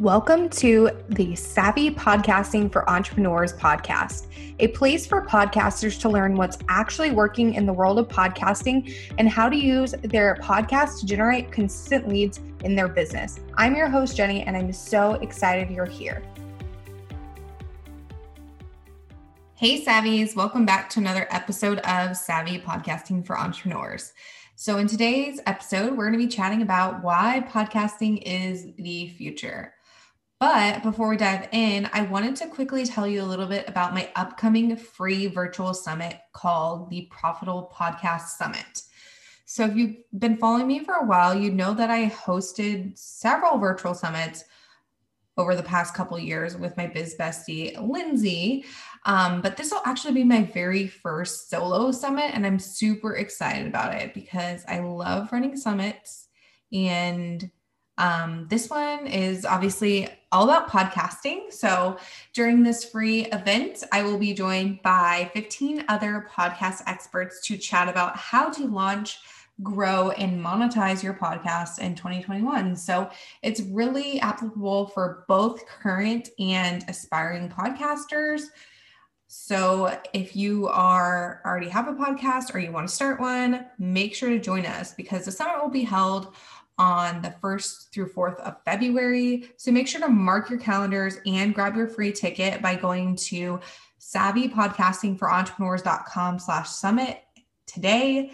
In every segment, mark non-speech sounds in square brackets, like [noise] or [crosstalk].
Welcome to the Savvy Podcasting for Entrepreneurs podcast, a place for podcasters to learn what's actually working in the world of podcasting and how to use their podcast to generate consistent leads in their business. I'm your host, Jenny, and I'm so excited you're here. Hey, Savvies, welcome back to another episode of Savvy Podcasting for Entrepreneurs. So, in today's episode, we're going to be chatting about why podcasting is the future. But before we dive in, I wanted to quickly tell you a little bit about my upcoming free virtual summit called the Profitable Podcast Summit. So, if you've been following me for a while, you know that I hosted several virtual summits over the past couple years with my biz bestie, Lindsay. Um, but this will actually be my very first solo summit, and I'm super excited about it because I love running summits and um, this one is obviously all about podcasting. So during this free event, I will be joined by 15 other podcast experts to chat about how to launch, grow, and monetize your podcast in 2021. So it's really applicable for both current and aspiring podcasters. So if you are already have a podcast or you want to start one, make sure to join us because the summit will be held on the 1st through 4th of February. So make sure to mark your calendars and grab your free ticket by going to savvypodcastingforentrepreneurs.com slash summit today.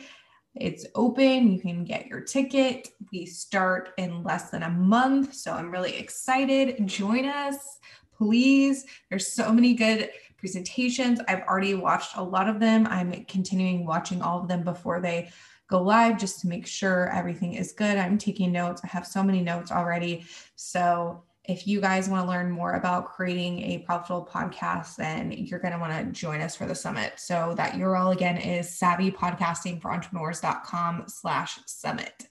It's open. You can get your ticket. We start in less than a month. So I'm really excited. Join us, please. There's so many good presentations. I've already watched a lot of them. I'm continuing watching all of them before they go live just to make sure everything is good. I'm taking notes. I have so many notes already. So if you guys want to learn more about creating a profitable podcast, then you're going to want to join us for the summit. So that URL again is savvypodcastingforentrepreneurs.com slash summit.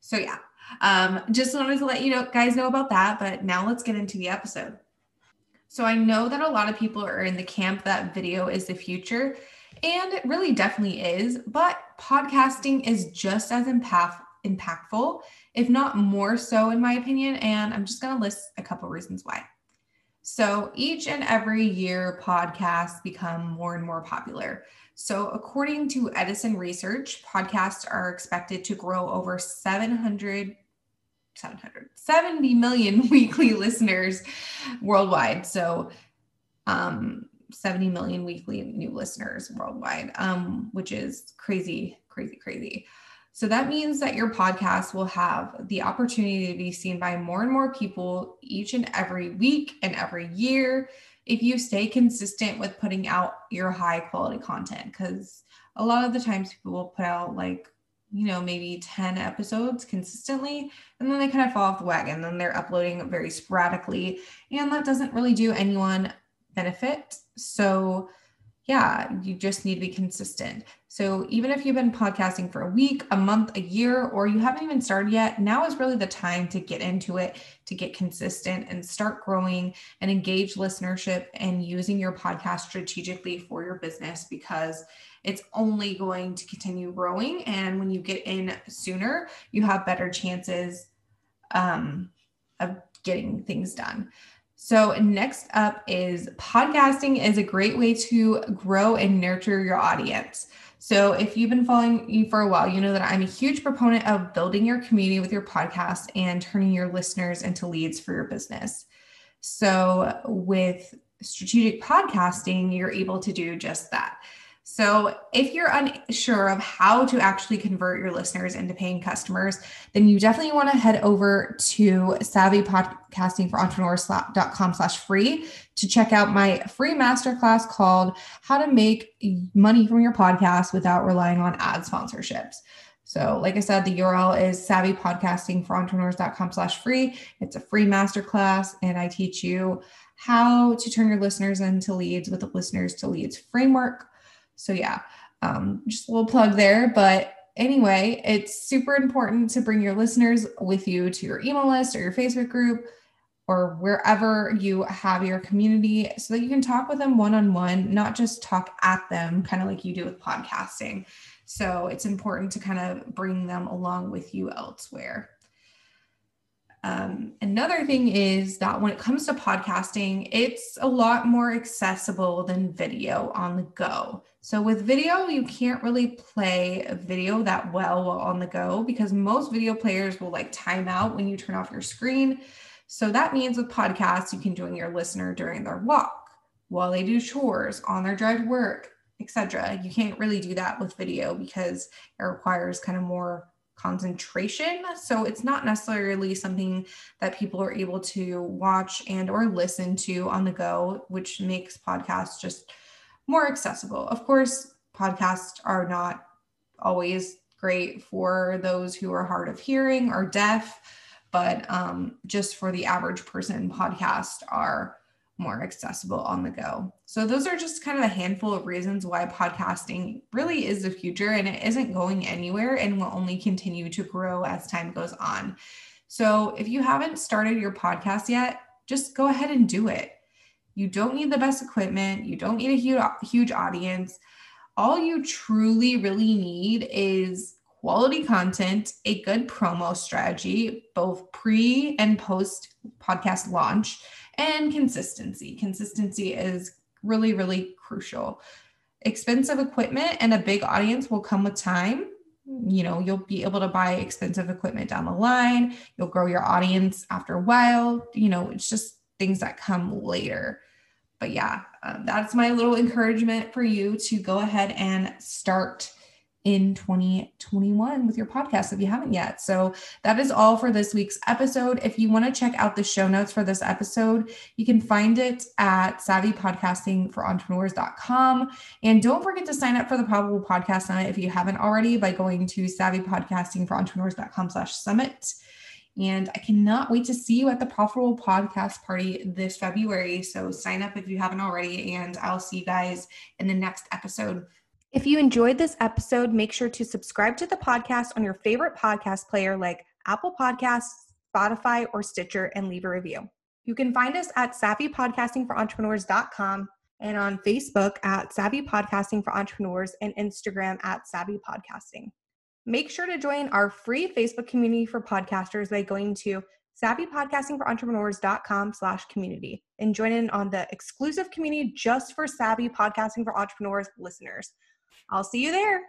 So yeah, um, just wanted to let you know guys know about that. But now let's get into the episode. So I know that a lot of people are in the camp that video is the future. And it really definitely is. But podcasting is just as impact, impactful, if not more so, in my opinion. And I'm just going to list a couple reasons why. So each and every year, podcasts become more and more popular. So, according to Edison Research, podcasts are expected to grow over 700, 770 million [laughs] weekly listeners worldwide. So, um, 70 million weekly new listeners worldwide, um, which is crazy, crazy, crazy. So that means that your podcast will have the opportunity to be seen by more and more people each and every week and every year if you stay consistent with putting out your high quality content. Because a lot of the times people will put out like, you know, maybe 10 episodes consistently, and then they kind of fall off the wagon. Then they're uploading very sporadically, and that doesn't really do anyone benefit. So, yeah, you just need to be consistent. So, even if you've been podcasting for a week, a month, a year, or you haven't even started yet, now is really the time to get into it, to get consistent and start growing and engage listenership and using your podcast strategically for your business because it's only going to continue growing. And when you get in sooner, you have better chances um, of getting things done. So, next up is podcasting is a great way to grow and nurture your audience. So, if you've been following me for a while, you know that I'm a huge proponent of building your community with your podcast and turning your listeners into leads for your business. So, with strategic podcasting, you're able to do just that. So, if you're unsure of how to actually convert your listeners into paying customers, then you definitely want to head over to savvypodcastingforentrepreneurs.com slash free to check out my free masterclass called How to Make Money from Your Podcast Without Relying on Ad Sponsorships. So, like I said, the URL is savvypodcastingforentrepreneurs.com slash free. It's a free masterclass, and I teach you how to turn your listeners into leads with the listeners to leads framework so yeah, um, just a little plug there. But anyway, it's super important to bring your listeners with you to your email list or your Facebook group or wherever you have your community so that you can talk with them one on one, not just talk at them, kind of like you do with podcasting. So it's important to kind of bring them along with you elsewhere. Um, another thing is that when it comes to podcasting, it's a lot more accessible than video on the go. So, with video, you can't really play a video that well while on the go because most video players will like time out when you turn off your screen. So, that means with podcasts, you can join your listener during their walk, while they do chores, on their drive to work, etc. You can't really do that with video because it requires kind of more concentration so it's not necessarily something that people are able to watch and or listen to on the go which makes podcasts just more accessible of course podcasts are not always great for those who are hard of hearing or deaf but um, just for the average person podcasts are more accessible on the go. So, those are just kind of a handful of reasons why podcasting really is the future and it isn't going anywhere and will only continue to grow as time goes on. So, if you haven't started your podcast yet, just go ahead and do it. You don't need the best equipment, you don't need a huge, huge audience. All you truly really need is quality content, a good promo strategy, both pre and post podcast launch and consistency. Consistency is really, really crucial. Expensive equipment and a big audience will come with time. You know, you'll be able to buy expensive equipment down the line. You'll grow your audience after a while. You know, it's just things that come later. But yeah, uh, that's my little encouragement for you to go ahead and start in 2021 with your podcast if you haven't yet. So that is all for this week's episode. If you want to check out the show notes for this episode, you can find it at savvypodcastingforentrepreneurs.com. And don't forget to sign up for the Probable Podcast Summit if you haven't already by going to savvypodcastingforentrepreneurs.com slash summit. And I cannot wait to see you at the Profitable Podcast Party this February. So sign up if you haven't already, and I'll see you guys in the next episode. If you enjoyed this episode, make sure to subscribe to the podcast on your favorite podcast player like Apple Podcasts, Spotify, or Stitcher and leave a review. You can find us at savvypodcastingforentrepreneurs.com and on Facebook at Savvy Podcasting for Entrepreneurs and Instagram at Savvy Podcasting. Make sure to join our free Facebook community for podcasters by going to savvypodcastingforentrepreneurs.com slash community and join in on the exclusive community just for savvy podcasting for entrepreneurs listeners. I'll see you there.